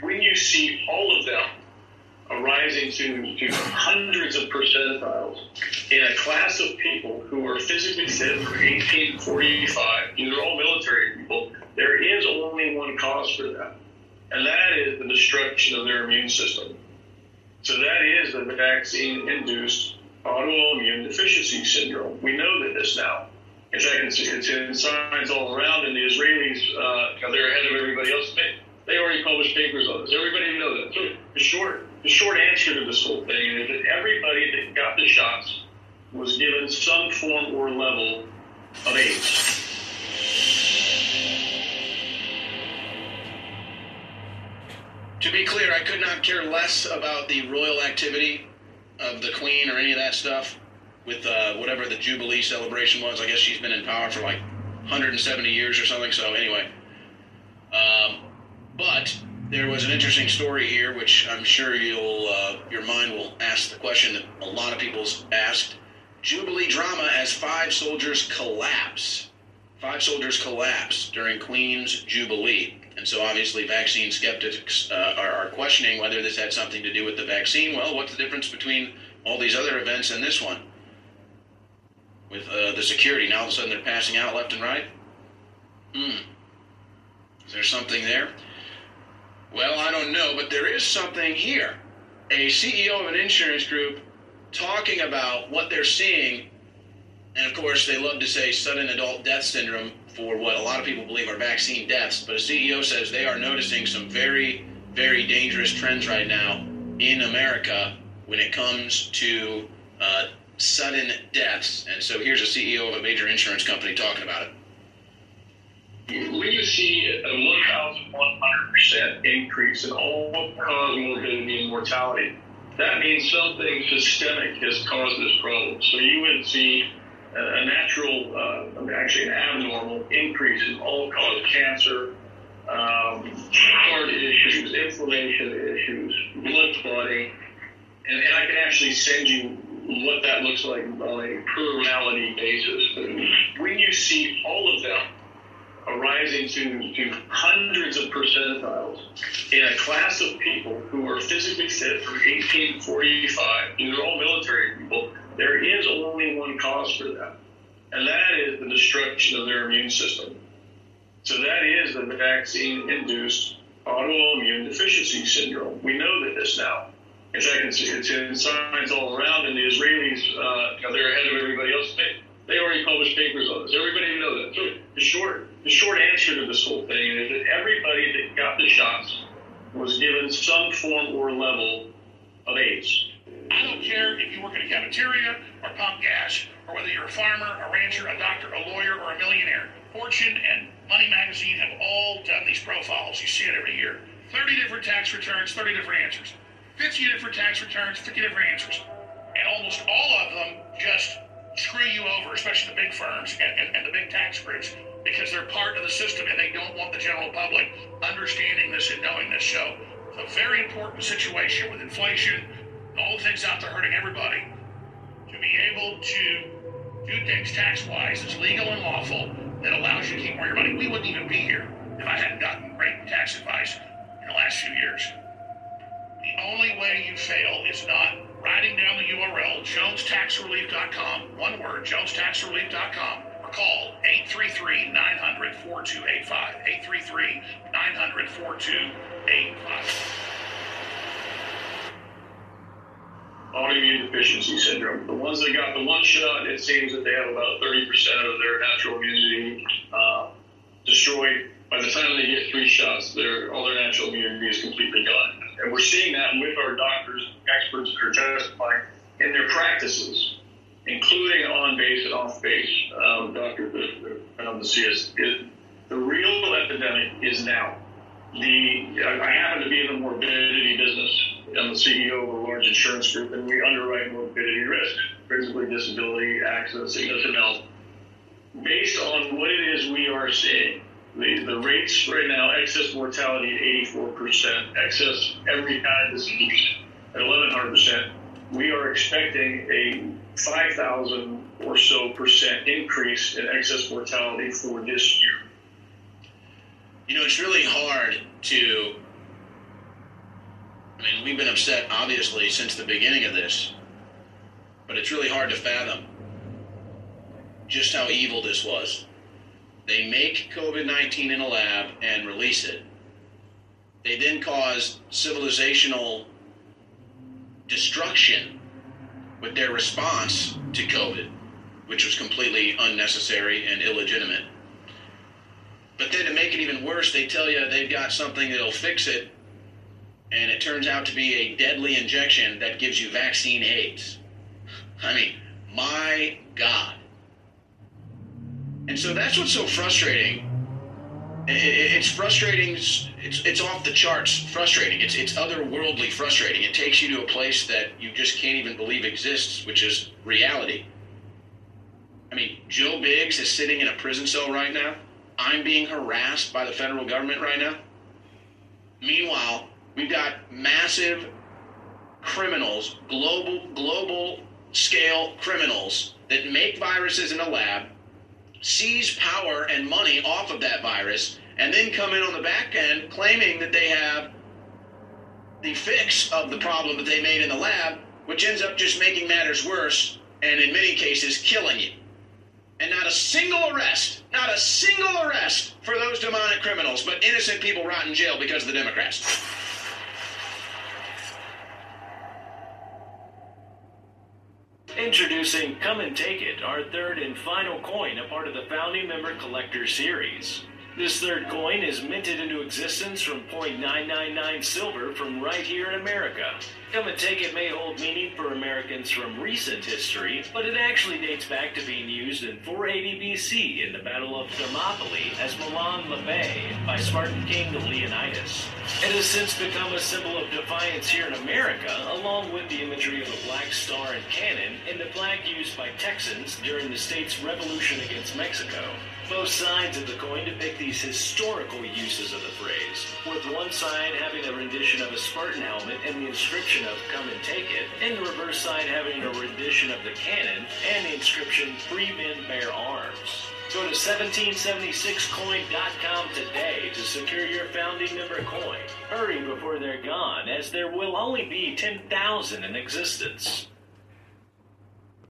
when you see all of them arising to, to hundreds of percentiles in a class of people who are physically fit for 18 to 45, these are all military people, there is only one cause for that, and that is the destruction of their immune system. So that is the vaccine induced autoimmune deficiency syndrome. We know that this now. In fact, it's, it's in signs all around, and the Israelis, uh, they're ahead of everybody else. Published papers on this. Everybody knows that. So the short, the short answer to this whole thing is that everybody that got the shots was given some form or level of AIDS. To be clear, I could not care less about the royal activity of the Queen or any of that stuff with uh, whatever the Jubilee celebration was. I guess she's been in power for like 170 years or something. So anyway, um, but there was an interesting story here, which I'm sure you'll uh, your mind will ask the question that a lot of people's asked: Jubilee drama as five soldiers collapse. Five soldiers collapse during Queen's Jubilee. And so, obviously, vaccine skeptics uh, are, are, questioning whether this had something to do with the vaccine. Well, what's the difference between all these other events and this one? With uh, the security, now all of a sudden they're passing out left and right? Hmm. Is there something there? Well, I don't know, but there is something here. A CEO of an insurance group talking about what they're seeing, and of course, they love to say sudden adult death syndrome for what a lot of people believe are vaccine deaths, but a CEO says they are noticing some very, very dangerous trends right now in America when it comes to uh, sudden deaths. And so here's a CEO of a major insurance company talking about it. We see a 1,100% increase in all-cause morbidity and mortality. That means something systemic has caused this problem. So you would see a natural, uh, actually an abnormal increase in all-cause cancer, um, heart issues, inflammation issues, blood clotting, and, and, I can actually send you what that looks like on a malady basis. But when you see all of them arising to, to hundreds of percentiles in a class of people who are physically fit from 18 to 45, these are all military people, there is only one cause for that, and that is the destruction of their immune system. So that is the vaccine induced autoimmune deficiency syndrome. We know that this now. In fact, it's, it's in signs all around, and the Israelis, uh, they're ahead of everybody else. They, they already published papers on this. Everybody knows that. The short, the short answer to this whole thing is that everybody that got the shots was given some form or level of AIDS. I don't care if you work in a cafeteria or pump gas, or whether you're a farmer, a rancher, a doctor, a lawyer, or a millionaire. Fortune and Money Magazine have all done these profiles. You see it every year. 30 different tax returns, 30 different answers. 50 different tax returns, 50 different answers. And almost all of them just screw you over, especially the big firms and, and, and the big tax groups, because they're part of the system and they don't want the general public understanding this and knowing this. So a very important situation with inflation all the things out there hurting everybody. To be able to do things tax wise that's legal and lawful that allows you to keep more of your money. We wouldn't even be here if I hadn't gotten great tax advice in the last few years. The only way you fail is not writing down the URL, jonestaxrelief.com, one word, jonestaxrelief.com, or call 833-900-4285, 833-900-4285. Autoimmune deficiency syndrome. The ones that got the one shot, it seems that they have about 30% of their natural immunity uh, destroyed. By the time they get three shots, their all their natural immunity is completely gone. And we're seeing that with our doctors, experts that are testifying in their practices, including on base and off base um, doctors. The real epidemic is now. The I happen to be in the morbidity business. I'm the CEO of a large insurance group, and we underwrite morbidity risk, principally disability, accident, sickness, and health. Based on what it is we are seeing, the, the rates right now, excess mortality at 84%, excess every kind of disease at 1100%. We are expecting a 5,000 or so percent increase in excess mortality for this year. You know, it's really hard to I mean, we've been upset, obviously, since the beginning of this, but it's really hard to fathom just how evil this was. They make COVID 19 in a lab and release it. They then cause civilizational destruction with their response to COVID, which was completely unnecessary and illegitimate. But then to make it even worse, they tell you they've got something that'll fix it, and it turns out to be a deadly injection that gives you vaccine AIDS. I mean, my God. And so that's what's so frustrating. It's frustrating. It's it's off the charts. Frustrating. It's it's otherworldly frustrating. It takes you to a place that you just can't even believe exists, which is reality. I mean, Joe Biggs is sitting in a prison cell right now. I'm being harassed by the federal government right now. Meanwhile, we've got massive criminals, global global scale criminals that make viruses in a lab seize power and money off of that virus and then come in on the back end claiming that they have the fix of the problem that they made in the lab, which ends up just making matters worse and in many cases killing you. And not a single arrest, not a single arrest for those demonic criminals, but innocent people rot in jail because of the Democrats. Introducing Come and Take It, our third and final coin, a part of the Founding Member Collector Series. This third coin is minted into existence from .999 silver from right here in America. Come and take it may hold meaning for Americans from recent history, but it actually dates back to being used in 480 BC in the Battle of Thermopylae as Molon Labe by Spartan King Leonidas. It has since become a symbol of defiance here in America, along with the imagery of a black star and cannon and the flag used by Texans during the state's revolution against Mexico. Both sides of the coin depict these historical uses of the phrase, with one side having a rendition of a Spartan helmet and the inscription of Come and Take It, and the reverse side having a rendition of the cannon and the inscription Free Men Bear Arms. Go to 1776coin.com today to secure your founding member coin. Hurry before they're gone, as there will only be 10,000 in existence.